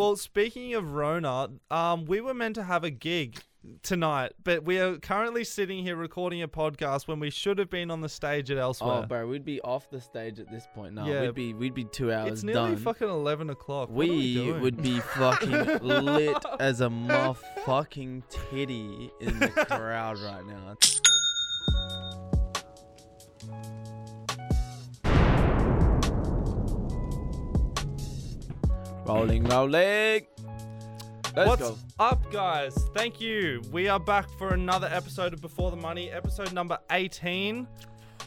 well, speaking of Rona, um, we were meant to have a gig tonight, but we are currently sitting here recording a podcast when we should have been on the stage at elsewhere. Oh, bro, we'd be off the stage at this point. No, Yeah. we'd be we'd be two hours it's nearly done. fucking eleven o'clock. What are we we would be fucking lit as a motherfucking titty in the crowd right now. Rolling, rolling. Let's What's go. up, guys? Thank you. We are back for another episode of Before the Money, episode number 18.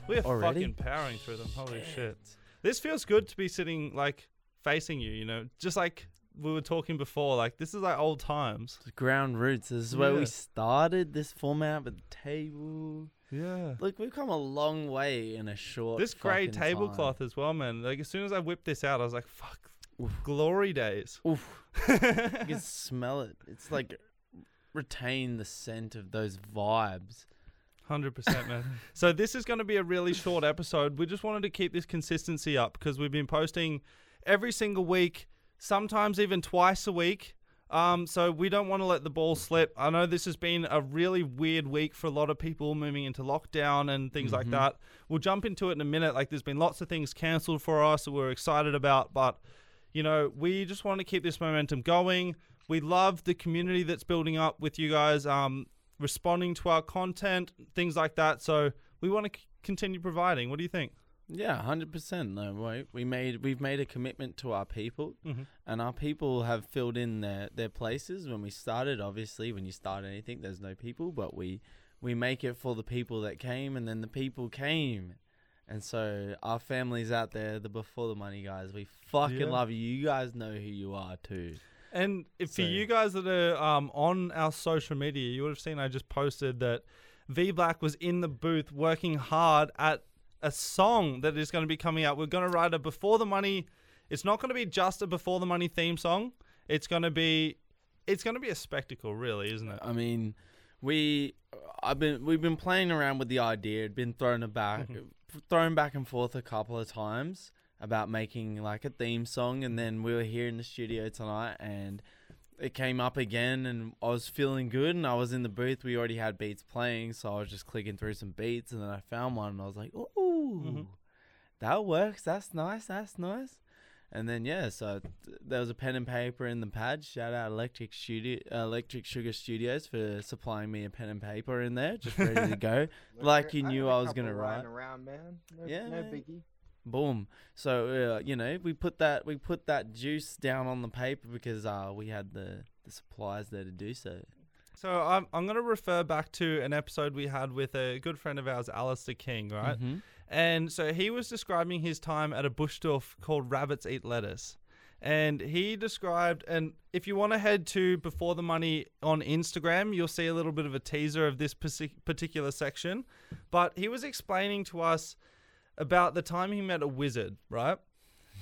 We are Already? fucking powering through them. Holy shit. This feels good to be sitting, like, facing you, you know, just like we were talking before. Like, this is like old times. Ground roots. This is where Yeah. we started this format with the table. Yeah. Look, we've come a long way in a short. This grey fucking tablecloth as well, man. Like, as soon as I whipped this out, I was like, fuck, Oof. glory days. Oof. You can smell it. It's like retain the scent of those vibes. Hundred percent, man. so this is going to be a really short episode. We just wanted to keep this consistency up because we've been posting every single week, sometimes even twice a week. Um, so we don't want to let the ball slip. I know this has been a really weird week for a lot of people moving into lockdown and things like Mhm. that. We'll jump into it in a minute. Like, there's been lots of things cancelled for us that we're excited about, but you know, we just want to keep this momentum going. We love the community that's building up with you guys. Um, responding to our content, things like that. So we want to c- continue providing. What do you think? Yeah, hundred percent. No, wait. We made we've made a commitment to our people, Mm-hmm. and our people have filled in their their places. When we started, obviously, when you start anything, there's no people, but we we make it for the people that came, and then the people came. And so our families out there, the before the money guys, we fucking Yeah. love you. You guys know who you are too. And if for you guys that are um, on our social media, you would have seen I just posted that V Black was in the booth working hard at a song that is going to be coming out. We're going to write a Before the Money. It's not going to be just a Before the Money theme song. It's going to be, it's going to be a spectacle, really, isn't it? I mean, we I've been we've been playing around with the idea. It'd been thrown back, Mhm. Thrown back and forth a couple of times about making like a theme song, and then we were here in the studio tonight, and it came up again, and I was feeling good, and I was in the booth. We already had beats playing, so I was just clicking through some beats, and then I found one, and I was like, "Ooh, Mhm. that works. That's nice. That's nice." And then yeah, so th- there was a pen and paper in the pad. Shout out Electric Studio, uh, Electric Sugar Studios for supplying me a pen and paper in there, just ready to go. Like you knew I, a I was gonna write. around, man. No, Yeah, no biggie. Boom. So uh, you know, we put that we put that juice down on the paper because uh, we had the the supplies there to do so. So I'm, I'm going to refer back to an episode we had with a good friend of ours, Alistair King, right? Mhm. And so he was describing his time at a bush doof called Rabbits Eat Lettuce. And he described, and if you want to head to Before the Money on Instagram, you'll see a little bit of a teaser of this particular section. But he was explaining to us about the time he met a wizard, right?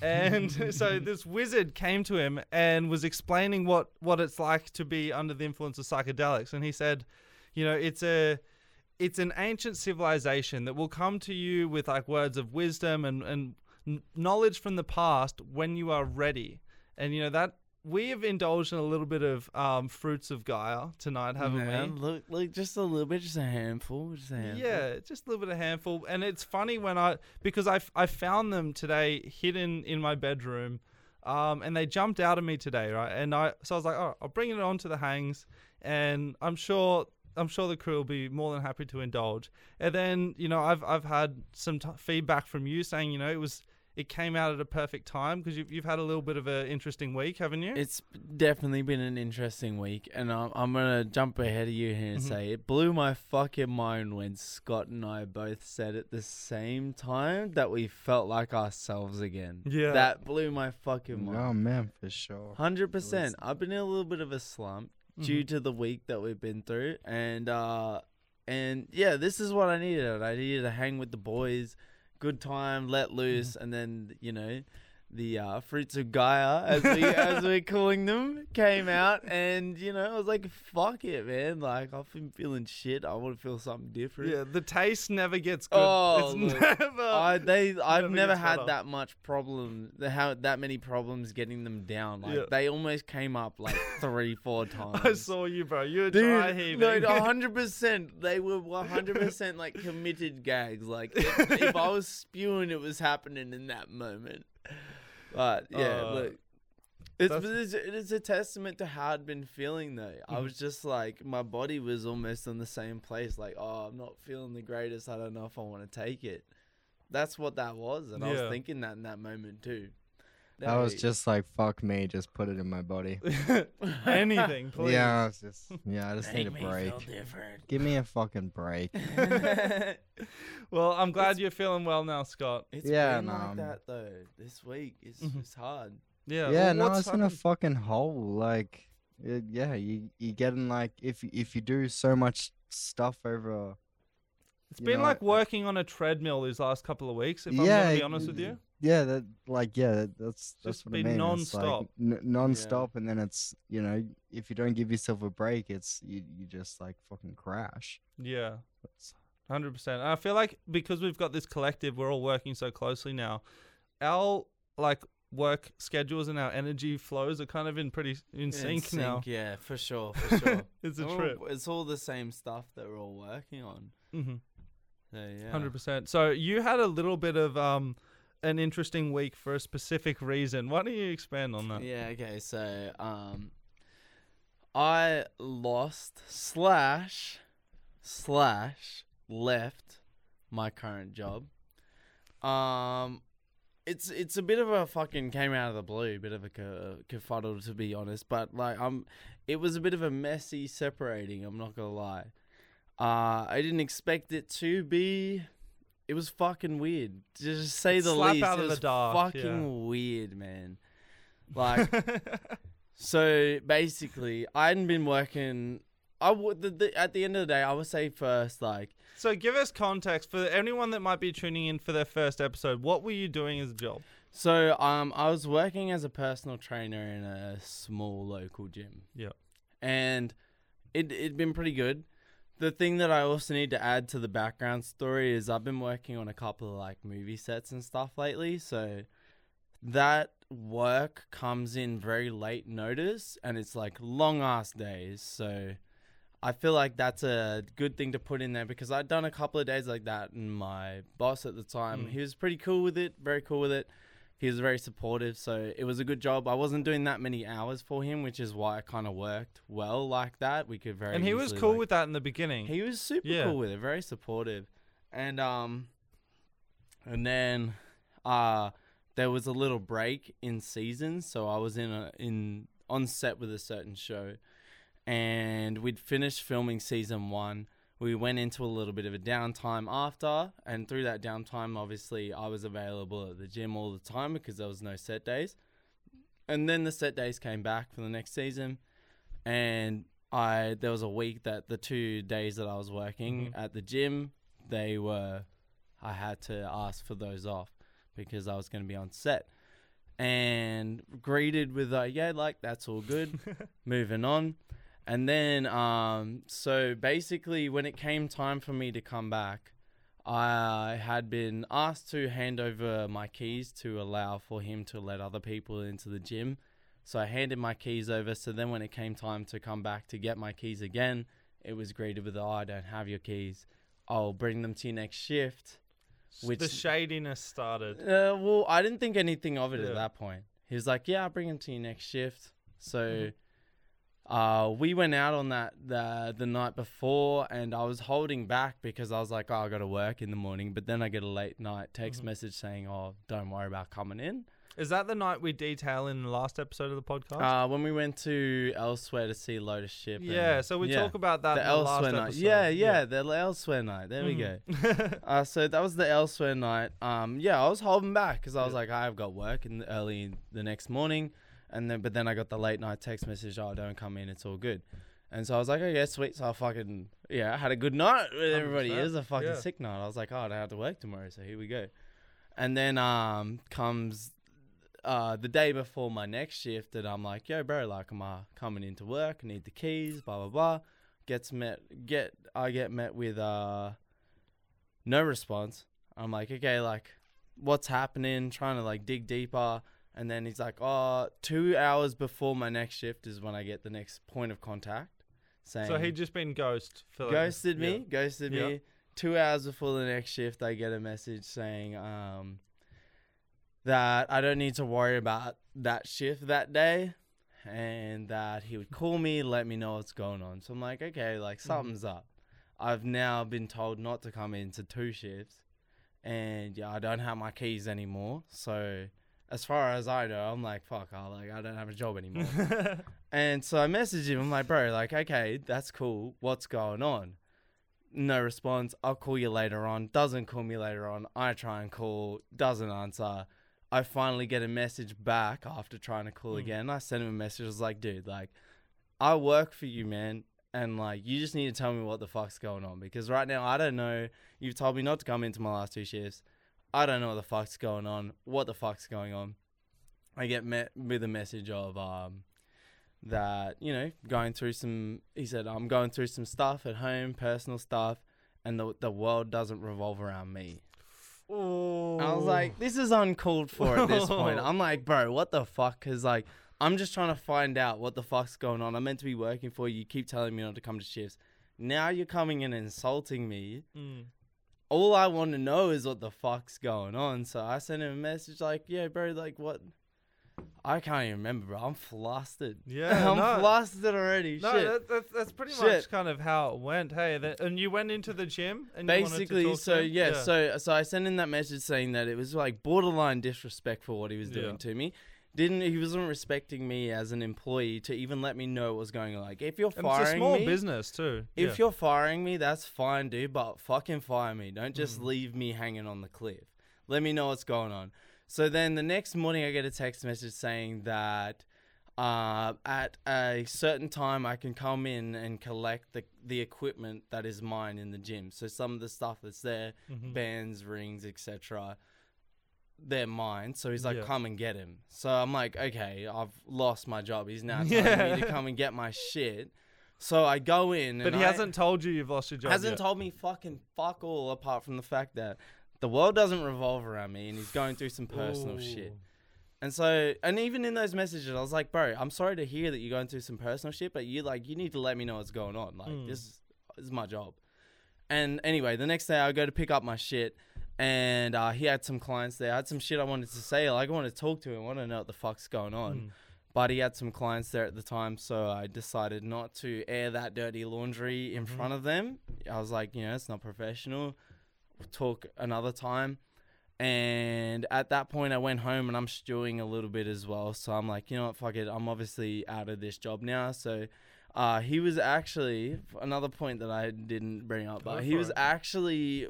And so this wizard came to him and was explaining what, what it's like to be under the influence of psychedelics. And he said, you know, it's a it's an ancient civilization that will come to you with like words of wisdom and, and knowledge from the past when you are ready. And you know that we have indulged in a little bit of um, fruits of Gaia tonight, haven't Man, we? Look, look, just a little bit, just a handful, just a handful. Yeah, just a little bit of a handful. And it's funny when I because I I found them today hidden in my bedroom, um, and they jumped out of me today, right? And I so I was like, oh, I'll bring it on to the hangs, and I'm sure I'm sure the crew will be more than happy to indulge. And then you know I've I've had some t- feedback from you saying you know it was it came out at a perfect time because you've you've had a little bit of an interesting week, haven't you? It's definitely been an interesting week, and I'm, I'm gonna jump ahead of you here and Mhm. say it blew my fucking mind when Scott and I both said at the same time that we felt like ourselves again. Yeah. that blew my fucking mind. Oh man, for sure. Hundred percent. was- I've been in a little bit of a slump Mhm. due to the week that we've been through, and uh, and yeah, this is what I needed. I needed to hang with the boys, good time, let loose, and then you know, the uh, fruits of Gaia, as we as we're calling them, came out, and you know, I was like, "Fuck it, man! Like, I've been feeling shit. I want to feel something different." Yeah, the taste never gets good. Oh, it's look, never. I they I've never never had better. that much problem. The how that many problems getting them down. Like Yeah. they almost came up like three, four times. I saw you, bro. You were dry heaving. no, hundred percent. They were one hundred percent like committed gags. Like if, if I was spewing, it was happening in that moment. But yeah, Uh, look, it's, it's it's a testament to how I'd been feeling though. I Mhm. was just like my body was almost in the same place. Like, oh, I'm not feeling the greatest. I don't know if I want to take it. That's what that was, and I was thinking that in that moment too. I was just like, fuck me, just put it in my body. Anything, please. Yeah, I was just, yeah, I just need a Make me break. feel different. Give me a fucking break. Well, I'm glad It's- you're feeling well now, Scott. It's Yeah, been no, like I'm- that though. This week it's Mhm. it's hard. Yeah. yeah, well, no, what's it's in a happened- fucking hole. Like, it, yeah, you you getting like if if you do so much stuff over. It's you been know, like working on a treadmill these last couple of weeks. If I'm yeah, gonna be honest with you. Yeah, that like yeah, that- that's that's Just what been I mean. It's like non-stop. n- non-stop, and then it's you know if you don't give yourself a break, it's you you just like fucking crash. Yeah. It's- Hundred percent. I feel like because we've got this collective, we're all working so closely now. Our like work schedules and our energy flows are kind of in pretty in sync, now. Yeah, for sure, for sure. It's a We're all- trip. It's all the same stuff that we're all working on. Mm-hmm. So yeah. Hundred percent. So you had a little bit of um an interesting week for a specific reason. Why don't you expand on that? Yeah. Okay. So um, I lost slash slash left my current job. Um, it's it's a bit of a fucking came out of the blue, bit of a kerfuddle to be honest. But like um, it was a bit of a messy separating. I'm not gonna lie. Uh, I didn't expect it to be. It was fucking weird. To just say the Slap least. out it of the was dark, fucking weird, man. Like so basically, I hadn't been working. I would the, the, at the end of the day, I would say first, like so give us context for anyone that might be tuning in for their first episode. What were you doing as a job? so. Um, I was working as a personal trainer in a small local gym. Yep. and it it'd been pretty good. The thing that I also need to add to the background story is I've been working on a couple of like movie sets and stuff lately, so that work comes in very late notice and it's like long ass days. So I feel like that's a good thing to put in there because I'd done a couple of days like that and my boss at the time, Mm. he was pretty cool with it, very cool with it. He was very supportive, so it was a good job. I wasn't doing that many hours for him, which is why it kind of worked well like that. We could very and he was cool like- with that in the beginning. he was super Yeah. cool with it, very supportive. And um and then uh there was a little break in season, so I was in a in on set with a certain show and we'd finished filming season 1. We went into a little bit of a downtime after, and through that downtime obviously I was available at the gym all the time because there was no set days. And then the set days came back for the next season and I there was a week that the two days that I was working Mhm. at the gym, they were I had to ask for those off because I was going to be on set. And greeted with uh, yeah, like that's all good. Moving on. And then um so basically when it came time for me to come back, I had been asked to hand over my keys to allow for him to let other people into the gym. So I handed my keys over. So then when it came time to come back to get my keys again, it was greeted with, oh, I don't have your keys. I'll bring them to you next shift. Which- the shadiness started. Uh, well, I didn't think anything of it Yeah. at that point. He was like, yeah, I'll bring them to you next shift. So Mm-hmm. Uh, we went out on that the, the night before and I was holding back because I was like, oh, I got to work in the morning. But then I get a late night text Mhm. message saying, oh, don't worry about coming in. Is that the night we detail in the last episode of the podcast? Uh, when we went to elsewhere to see Lotus Ship. and- yeah, so we yeah, talk about that the in the last elsewhere night. episode. Yeah, yeah, the elsewhere night. There we go. Uh, so that was the elsewhere night. Um, yeah, I was holding back because I was Yeah. like, I've got work in the early the next morning, and then but then I got the late night text message, oh, don't come in, it's all good. And so I was like, okay, sweet. So I fucking yeah, I had a good night with everybody. It was a fucking yeah. sick night. I was like, oh, I don't have to work tomorrow, so here we go. And then um comes uh, the day before my next shift, and I'm like, yo, bro, like, am I coming into work? I need the keys, blah blah blah. Gets met, get I get met with uh, no response. I'm like, okay, like, what's happening? Trying to like dig deeper, and then he's like, "Oh, two hours before my next shift is when I get the next point of contact. Saying, So he'd just been ghost. For ghosted me, yeah. ghosted Yeah. me. Two hours before the next shift, I get a message saying um, that I don't need to worry about that shift that day, and that he would call me, let me know what's going on. So I'm like, okay, like Mm-hmm. something's up. I've now been told not to come into two shifts, and yeah, I don't have my keys anymore. So as far as I know, I'm like, fuck, I like I don't have a job anymore. And so I messaged him. I'm like, bro, like, okay, that's cool. What's going on? No response. I'll call you later on. Doesn't call me later on. I try and call. Doesn't answer. I finally get a message back after trying to call Mm. again. I sent him a message. I was like, dude, like, I work for you, man. And like, you just need to tell me what the fuck's going on because right now I don't know. You've told me not to come into my last two shifts. I don't know what the fuck's going on. What the fuck's going on? I get met with a message of um that you know going through some. He said I'm going through some stuff at home, personal stuff, and the the world doesn't revolve around me. I was like, this is uncalled for at this point. I'm like, bro, what the fuck? Because like, I'm just trying to find out what the fuck's going on. I'm meant to be working for you. You keep telling me not to come to shifts. Now you're coming and insulting me. Mm. All I want to know is what the fuck's going on. So I sent him a message like, yeah, bro, like what? I can't even remember, bro. I'm flustered. Yeah, I'm no. flustered already. No, Shit. that, that, that's pretty much Shit. kind of how it went. Hey, that, and you went into the gym and you wanted to basically so him? yeah, so so i sent in that message saying that it was like borderline disrespectful what he was doing Yeah. to me didn't he wasn't respecting me as an employee to even let me know what was going on like if you're and firing it's a small me business too. if yeah. you're firing me that's fine dude but fucking fire me don't just Mm. leave me hanging on the cliff let me know what's going on so then the next morning i get a text message saying that uh, at a certain time, I can come in and collect the the equipment that is mine in the gym. So some of the stuff that's there, Mhm. bands, rings, etc. They're mine. So he's like, Yeah. come and get him. So I'm like, okay, I've lost my job. He's now telling Yeah. me to come and get my shit. So I go in, but he I- hasn't told you you've lost your job. hasn't yet. told me fucking fuck all apart from the fact that the world doesn't revolve around me and he's going through some personal shit. And so, and even in those messages, I was like, bro, I'm sorry to hear that you're going through some personal shit, but you like, you need to let me know what's going on. Like, Mm. this, this is my job. And anyway, the next day I go to pick up my shit, and uh, he had some clients there. I had some shit I wanted to say. Like, I wanted to talk to him. I want to know what the fuck's going on. Mm. But he had some clients there at the time, so I decided not to air that dirty laundry in Mhm. front of them. I was like, you know, it's not professional. We'll talk another time. And at that point, I went home and I'm stewing a little bit as well. So I'm like, you know what, fuck it. I'm obviously out of this job now. So uh, he was actually another point that I didn't bring up, but he was it. actually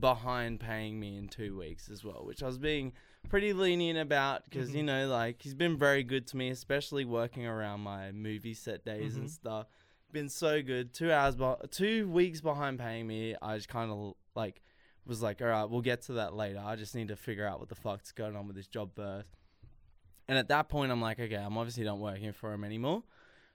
behind paying me in two weeks as well, which I was being pretty lenient about because you Mhm. know, like he's been very good to me, especially working around my movie set days and Mhm. stuff. Been so good. Two hours, be- two weeks behind paying me. I just kind of like was like, all right, we'll get to that later. I just need to figure out what the fuck's going on with this job first. And at that point, I'm like, okay, I'm obviously not working for him anymore.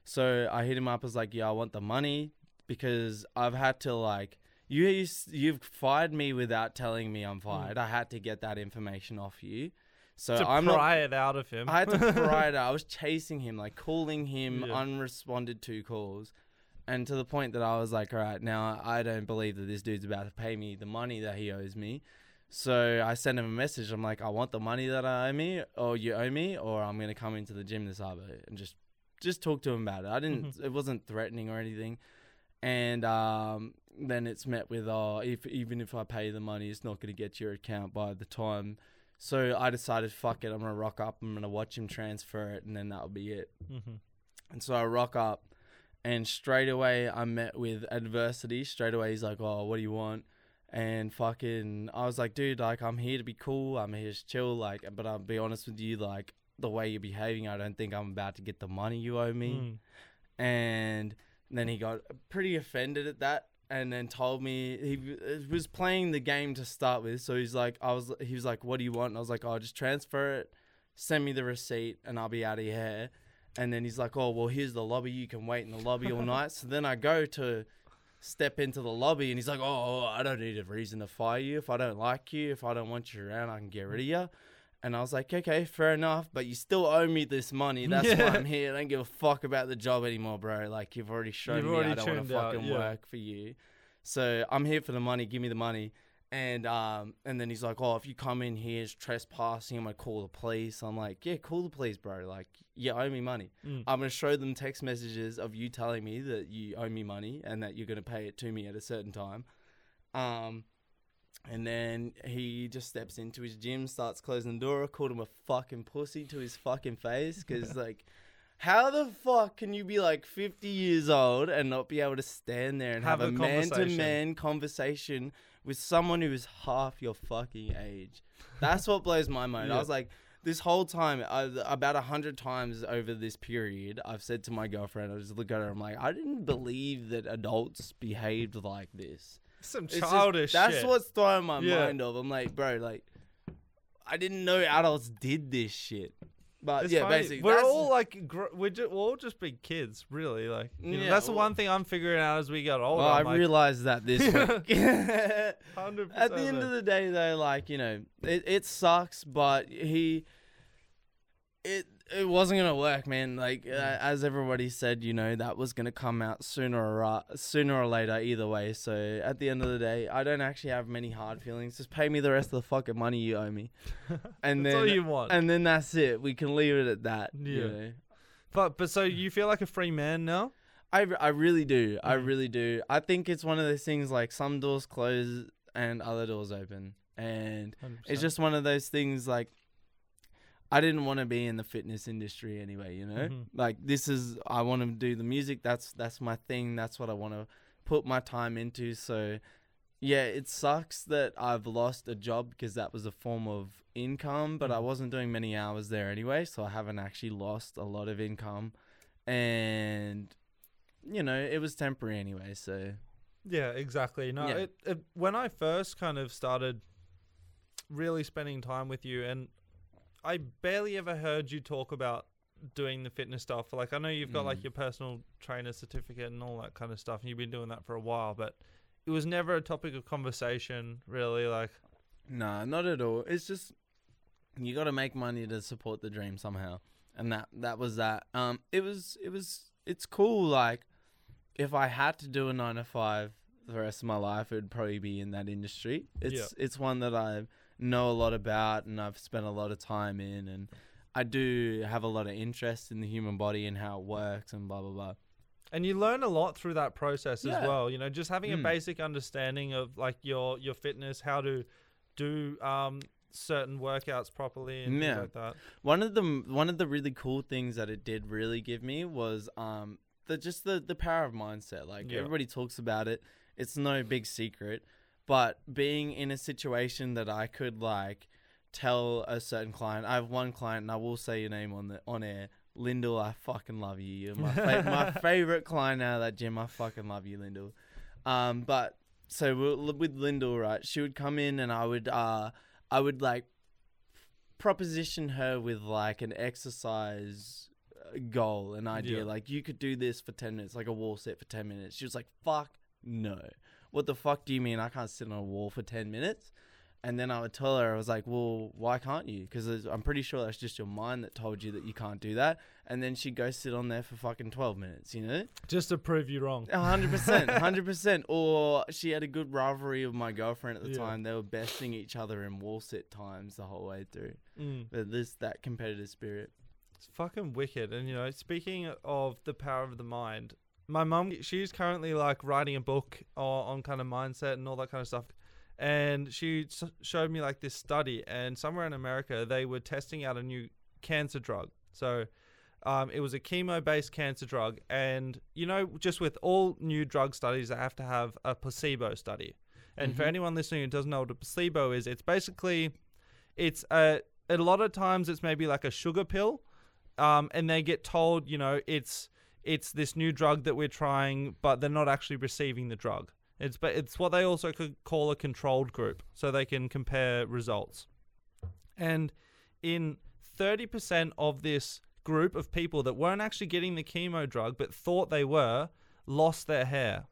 So I hit him up as like, yeah, I want the money because I've had to like, you you've fired me without telling me I'm hmm. fired. I had to get that information off you. So to I'm not pry it out of him. I had to pry it out. I was chasing him, like calling him Yeah. unresponded to calls. And to the point that I was like, all right, now I don't believe that this dude's about to pay me the money that he owes me. So I sent him a message. I'm like, I want the money that I owe me, or you owe me, or I'm gonna come into the gym this hour and just just talk to him about it. I didn't. It wasn't threatening or anything. And um, then it's met with, oh, if even if I pay the money, it's not gonna get to your account by the time. So I decided, fuck it, I'm gonna rock up. I'm gonna watch him transfer it, and then that'll be it. Mhm. And so I rock up, and straight away I'm met with adversity. Straight away he's like, "Oh, what do you want?" And fucking, I was like, "Dude, like I'm here to be cool. I'm here to chill. Like, but I'll be honest with you, like the way you're behaving, I don't think I'm about to get the money you owe me." Mm. and then he got pretty offended at that and then told me he was playing the game to start with so he's like i was he was like what do you want and i was like i'll just transfer it send me the receipt, and I'll be out of here. And then he's like, oh well, here's the lobby. You can wait in the lobby all night. So then I go to step into the lobby, and he's like, oh, I don't need a reason to fire you. If I don't like you, if I don't want you around, I can get rid of you. And I was like, okay, fair enough, but you still owe me this money. That's why I'm here. I don't give a fuck about the job anymore, bro. Like you've already shown You've me already I don't want to fucking yeah. work for you. So I'm here for the money. Give me the money. And um, and then he's like, oh, if you come in here as trespassing, I'm gonna call the police. I'm like, yeah, call the police, bro. Like you owe me money. Mm. I'm gonna show them text messages of you telling me that you owe me money and that you're gonna pay it to me at a certain time. Um, and then he just steps into his gym, starts closing the door. Called him a fucking pussy to his fucking face because like. How the fuck can you be like 50 years old and not be able to stand there and have, Have a man to conversation. man conversation with someone who is half your fucking age? That's what blows my mind. I was like, this whole time, I, about a hundred times over this period, I've said to my girlfriend, I just look at her, I'm like, I didn't believe that adults behaved like this. Some It's just- childish that's shit. what's throwing my Yeah. mind off. I'm like, bro, like, I didn't know adults did this shit. But It's yeah, funny. basically, we're that's- all like gr- we're, ju- we're all just big kids, really. Like you know, Yeah, that's the well- one thing I'm figuring out as we get older. Well, I I'm like, realized that this week. 100% At the end of the day, though, like you know, it, it sucks, but he, it it wasn't gonna work, man. Like uh, Mm. as everybody said, you know, that was gonna come out sooner or ra- sooner or later, either way. So at the end of the day, I don't actually have many hard feelings. Just pay me the rest of the fucking money you owe me, and that's then all you want. and then that's it. We can leave it at that. you Yeah. know. but but so you feel like a free man now? I, I really do. I Mhm. really do. I think it's one of those things like some doors close and other doors open. And 100%. it's just one of those things like I didn't want to be in the fitness industry anyway, you know? Mhm. Like this is I want to do the music. That's that's my thing. That's what I want to put my time into. So yeah, it sucks that I've lost a job because that was a form of income, but I Mhm. wasn't doing many hours there anyway, so I haven't actually lost a lot of income. And you know, it was temporary anyway, so Yeah, exactly. No, Yeah. it, it when I first kind of started really spending time with you, and I barely ever heard you talk about doing the fitness stuff. Like I know you've got like Mm. your personal trainer certificate and all that kind of stuff, and you've been doing that for a while, but it was never a topic of conversation, really. Like, Nah, not at all. It's just you got to make money to support the dream somehow, and that that was that. Um, it was it was it's cool. Like if I had to do a nine to five the rest of my life, it would probably be in that industry. It's it's one that I know a lot about, and I've spent a lot of time in, and I do have a lot of interest in the human body and how it works, and blah blah blah. and you learn a lot through that process as well. You know, just having a Mm. basic understanding of like your your fitness, how to do um certain workouts properly and Yeah. things like that. One of the one of the really cool things that it did really give me was um the just the the power of mindset. Like Yeah. everybody talks about it. It's no big secret, but being in a situation that I could like tell a certain client. I have one client and I will say your name on the on air. Lyndall, I fucking love you. You're my fa- my favorite client out of that gym. I fucking love you, Lyndall. Um, but so with Lyndall, right? She would come in and I would uh I would like proposition her with like an exercise uh, goal, an idea. Yeah. Like you could do this for 10 minutes, like a wall set for 10 minutes. She was like, fuck no. What the fuck do you mean I can't sit on a wall for 10 minutes? And then I would tell her, I was like, well, why can't you? Because I'm pretty sure that's just your mind that told you that you can't do that. And then she'd go sit on there for fucking 12 minutes, you know? Just to prove you wrong. A hundred percent, a hundred percent. Or she had a good rivalry with my girlfriend at the Yeah. time. They were besting each other in wall sit times the whole way through. Mm. But this that competitive spirit. It's fucking wicked. And you know, speaking of the power of the mind, my mum, she's currently like writing a book on, kind of mindset and all that kind of stuff. And she showed me like this study, and somewhere in America, they were testing out a new cancer drug. So um, it was a chemo based cancer drug. And, you know, just with all new drug studies, they have to have a placebo study. And for Mhm. anyone listening who doesn't know what a placebo is, it's basically, it's a, a lot of times it's maybe like a sugar pill um, and they get told, you know, it's it's this new drug that we're trying, but they're not actually receiving the drug. It's but it's what they also could call a controlled group, so they can compare results. And in 30% of this group of people that weren't actually getting the chemo drug but thought they were lost their hair.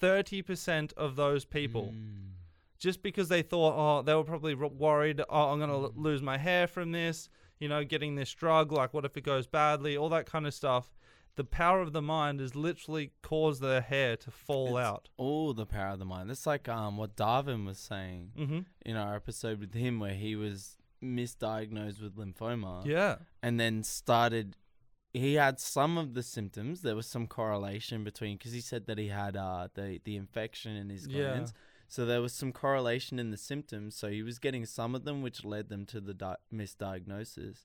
30% of those people. Mm. Just because they thought, oh, they were probably worried, oh, I'm going to l- lose my hair from this, you know, getting this drug. Like, what if it goes badly? All that kind of stuff. The power of the mind has literally caused their hair to fall It's out. All the power of the mind. That's like um what Darwin was saying Mm-hmm. in our episode with him, where he was misdiagnosed with lymphoma. Yeah. and then started he had some of the symptoms there was some correlation between because he said that he had uh the the infection in his glands. Yeah. so there was some correlation in the symptoms so he was getting some of them which led them to the di- misdiagnosis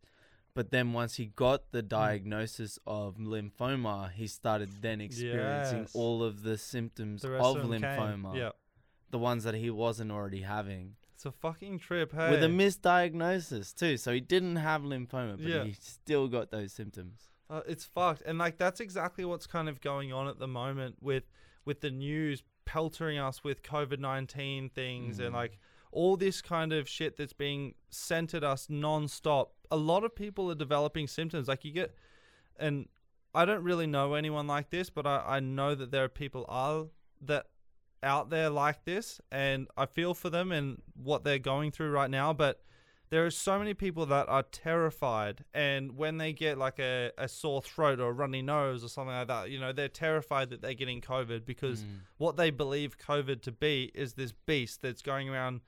but then once he got the diagnosis of lymphoma he started then experiencing Yes. all of the symptoms The of came. lymphoma Yeah. the ones that he wasn't already having It's a fucking trip, hey. with a misdiagnosis too. So he didn't have lymphoma, but Yeah. he still got those symptoms. Uh, it's fucked, and like that's exactly what's kind of going on at the moment with with the news peltering us with COVID nineteen things and Mm. like all this kind of shit that's being sent at us non-stop. A lot of people are developing symptoms. Like you get, and I don't really know anyone like this, but I, I know that there are people are that out there like this, and I feel for them and what they're going through right now. But there are so many people that are terrified and when they get like a, a sore throat or a runny nose or something like that you know they're terrified that they're getting covid because Mm. what they believe covid to be is this beast that's going around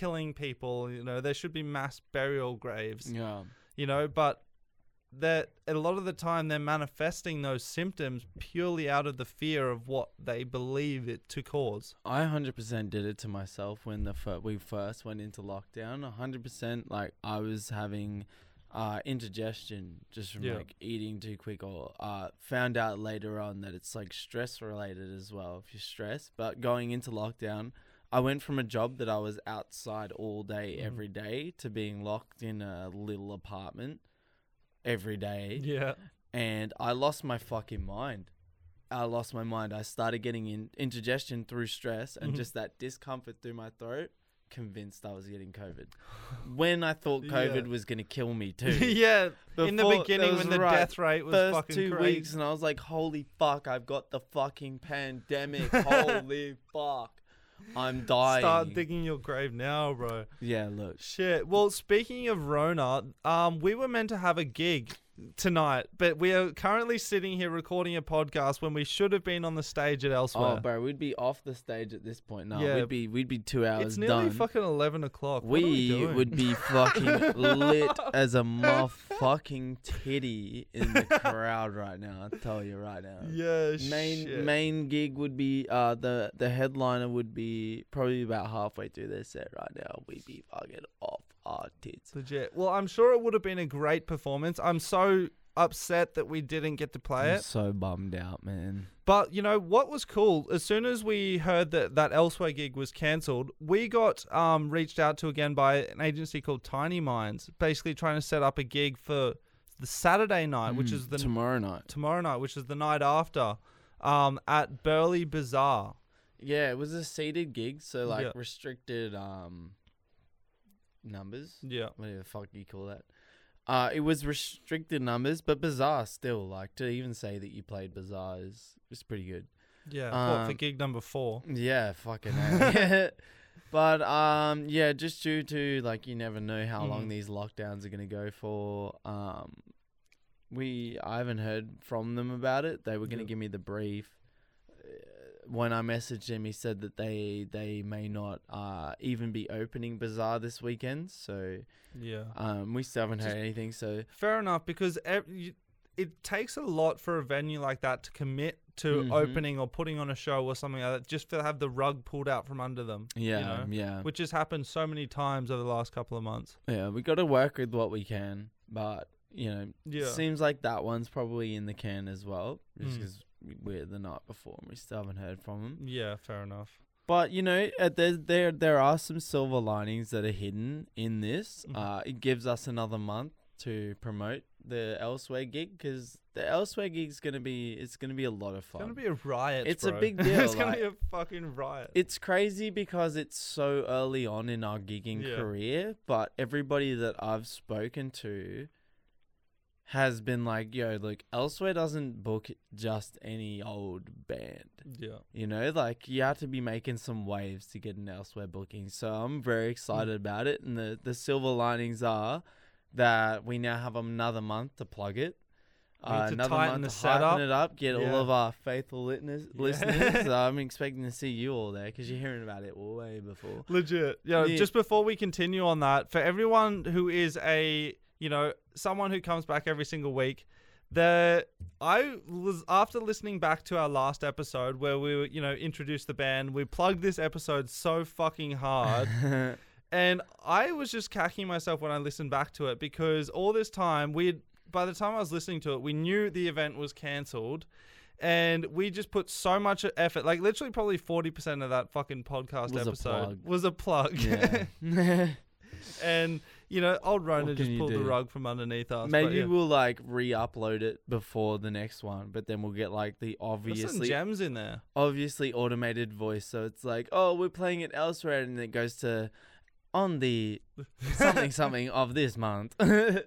killing people you know there should be mass burial graves Yeah. you know but that a lot of the time they're manifesting those symptoms purely out of the fear of what they believe it to cause I 100% did it to myself when the fir- we first went into lockdown. 100% like I was having uh, indigestion just from Yeah. like eating too quick or uh, found out later on that it's like stress related as well if you're stressed. But going into lockdown, I went from a job that I was outside all day Mhm. every day to being locked in a little apartment every day. yeah and I lost my fucking mind. I lost my mind. I started getting in indigestion through stress and Mhm. just that discomfort through my throat. Convinced I was getting COVID. When I thought Yeah. COVID was gonna kill me too. yeah in the beginning when the right. death rate was First fucking two crazy weeks, and I was like, "Holy fuck! I've got the fucking pandemic! Holy fuck! I'm dying." Start digging your grave now, bro. yeah, look. Shit. Well, speaking of Rona, um, we were meant to have a gig tonight, but we are currently sitting here recording a podcast when we should have been on the stage at elsewhere. Oh, bro, we'd be off the stage at this point. No, Yeah. we'd be we'd be two hours it's nearly done. fucking eleven o'clock. What we would be fucking lit as a motherfucking titty in the crowd right now. I tell you right now. Yeah. Main shit. main gig would be uh the the headliner would be probably about halfway through their set right now. We'd be fucking off our tits. Legit. Well, I'm sure it would have been a great performance. I'm so upset that we didn't get to play I'm it. so bummed out, man. But you know what was cool? As soon as we heard that that elsewhere gig was cancelled, we got um, reached out to again by an agency called Tiny Minds, basically trying to set up a gig for the Saturday night, which Mm, is the tomorrow night. tomorrow night, which is the night after, um, at Burleigh Bazaar. Yeah, it was a seated gig, so like Yeah. restricted um numbers. Yeah, whatever the fuck you call that. Uh, it was restricted numbers, but bizarre still. Like to even say that you played bizarre is is pretty good. yeah. what, for Um, gig number four? Yeah, fucking. but um, yeah, just due to like you never know how long Mhm. these lockdowns are gonna go for. Um, we I haven't heard from them about it. They were gonna Yeah. give me the brief. When I messaged him, he said that they they may not uh even be opening Bazaar this weekend. So Yeah. um, we still haven't heard Just- anything. So Fair enough, because ev- you, it takes a lot for a venue like that to commit to Mhm. opening or putting on a show or something like that, just to have the rug pulled out from under them. yeah, You know? yeah, Which has happened so many times over the last couple of months. yeah. We got to work with what we can, but you know, Yeah. seems like that one's probably in the can as well, just Mm. We're the night before and we still haven't heard from them. Yeah, fair enough. But you know, uh, there there there are some silver linings that are hidden in this. Mhm. Uh, it gives us another month to promote the elsewhere gig because the elsewhere gig's gonna be it's gonna be a lot of fun. It's gonna be a riot. It's a big deal, it's gonna be a fucking riot. it's crazy because it's so early on in our gigging Yeah. career, but everybody that I've spoken to has been like, yo, look, Elsewhere doesn't book just any old band. yeah. You know, like you have to be making some waves to get an Elsewhere booking. So I'm very excited about it. And the, the silver linings are that we now have another month to plug it. Uh, to another tighten month the to setup. it up, get Yeah. all of our faithful listeners. Yeah. listeners. So I'm expecting to see you all there because you're hearing about it way before. Legit. Yeah, Yeah. Just before we continue on that, for everyone who is a you know someone who comes back every single week, the I was after listening back to our last episode where we were, you know introduced the band, we plugged this episode so fucking hard. And I was just cacking myself when I listened back to it because all this time we by the time I was listening to it, we knew the event was cancelled. And we just put so much effort, like literally probably 40% of that fucking podcast Was episode plug. was a plug. yeah. and, you know, old Rona What just can you pulled the do? rug from underneath us. but Maybe yeah. we'll like re-upload it before the next one, but then we'll get like the There's some obviously gems in there. obviously automated voice. So it's like, oh, we're playing it elsewhere, and it goes to on the something something of this month in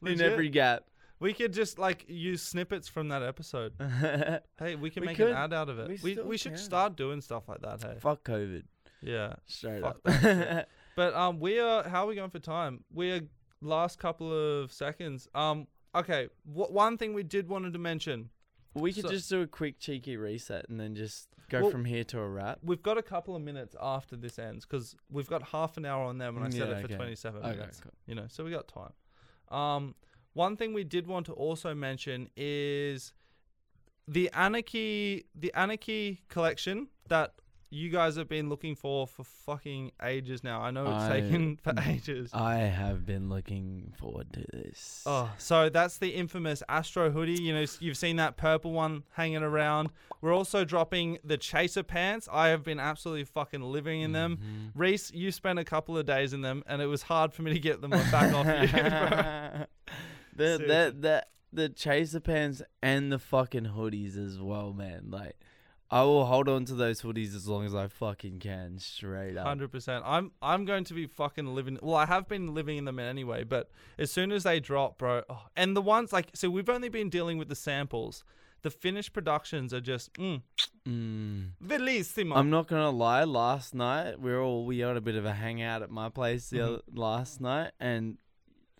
Legit. every gap. We could just like use snippets from that episode. Hey, we can We make could. an ad out of it. We We, still we, should can. start doing stuff like that. Hey, Fuck COVID, yeah. straight Fuck up. But um, we are. How are we going for time? We are last couple of seconds. Um, okay. W- one thing we did wanted to mention. we could So- just do a quick cheeky reset and then just go Well- from here to a wrap. We've got a couple of minutes after this ends because we've got half an hour on them, and I said Yeah, it for okay. 27 Okay, minutes. cool. You know, so we got time. Um, one thing we did want to also mention is the Anarchy, the Anarchy collection that you guys have been looking for for fucking ages now. I know it's I- taken for ages. I have been looking forward to this. Oh, so that's the infamous Astro hoodie. You know, you've seen that purple one hanging around. We're also dropping the Chaser pants. I have been absolutely fucking living in them. Mhm. Reese, you spent a couple of days in them, and it was hard for me to get them back off you. bro. the the the the chaser pants and the fucking hoodies as well, man. Like I will hold on to those hoodies as long as I fucking can, straight up. Hundred percent. I'm I'm going to be fucking living. Well, I have been living in them anyway, but as soon as they drop, bro, oh, and the ones like so we've only been dealing with the samples. The finished productions are just mm, Mm. bellissimo. I'm not gonna lie. Last night we were all we had a bit of a hangout at my place the Mhm. other, last night, and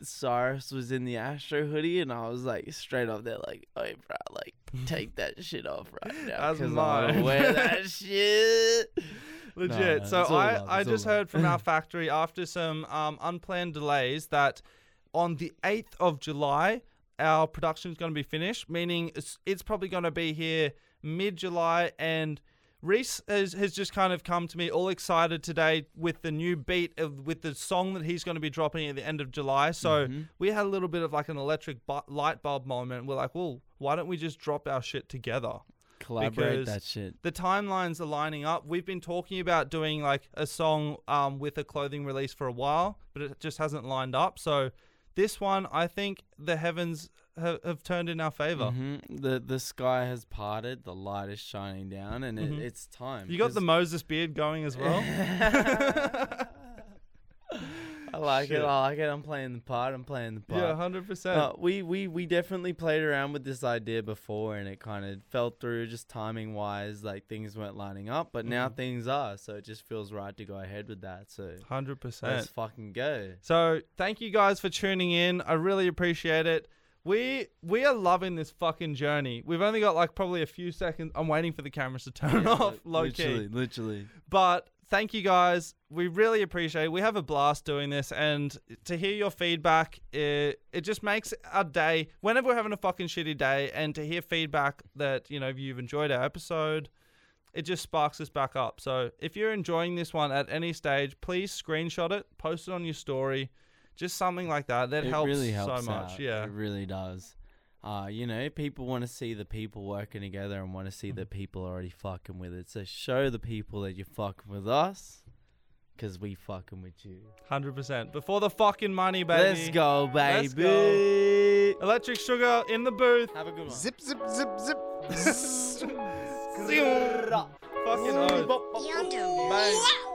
Cyrus was in the Astro hoodie, and I was like straight up there, like, "Hey, bro, like take that shit off right now, That's because I wanna mine." wear that shit." Legit. no, so I, love, I just love. heard from our factory after some um, unplanned delays that on the 8th of July, our production is going to be finished, meaning it's, it's probably going to be here mid July. And Reese has, has just kind of come to me all excited today with the new beat of with the song that he's going to be dropping at the end of July. So Mhm. we had a little bit of like an electric bu- light bulb moment. We're like, well, why don't we just drop our shit together? collaborate because that shit. the timelines are lining up. We've been talking about doing like a song um, with a clothing release for a while, but it just hasn't lined up. So this one, I think the heavens have, have turned in our favor. Mhm. The the sky has parted, the light is shining down, and Mhm. it, it's time. You got the Moses beard going as well. I like Shit. it. I like it. I'm playing the part. I'm playing the part. yeah, hundred percent. Uh, we, we we definitely played around with this idea before, and it kind of fell through just timing wise. Like things weren't lining up, but now Mhm. things are. So it just feels right to go ahead with that. So Hundred let's percent. fucking go. So thank you guys for tuning in. I really appreciate it. We we are loving this fucking journey. We've only got like probably a few seconds. I'm waiting for the cameras to turn Yeah, off, low literally, key. literally. But thank you guys. We really appreciate it. We have a blast doing this, and to hear your feedback, it, it just makes our day. Whenever we're having a fucking shitty day, and to hear feedback that you know you've enjoyed our episode, it just sparks us back up. So if you're enjoying this one at any stage, please screenshot it, post it on your story, just something like that. That it helps, really helps so much. out. Yeah. it really does. Uh, you know, people want to see the people working together and want to see the people already fucking with it. So show the people that you're fucking with us. because we fucking with you. Hundred percent. Before the fucking money, baby. Let's go, baby. Let's go. Electric Sugar in the booth. Have a good one. Zip, zip, zip, zip. Fucking oath. Yonder. Bang.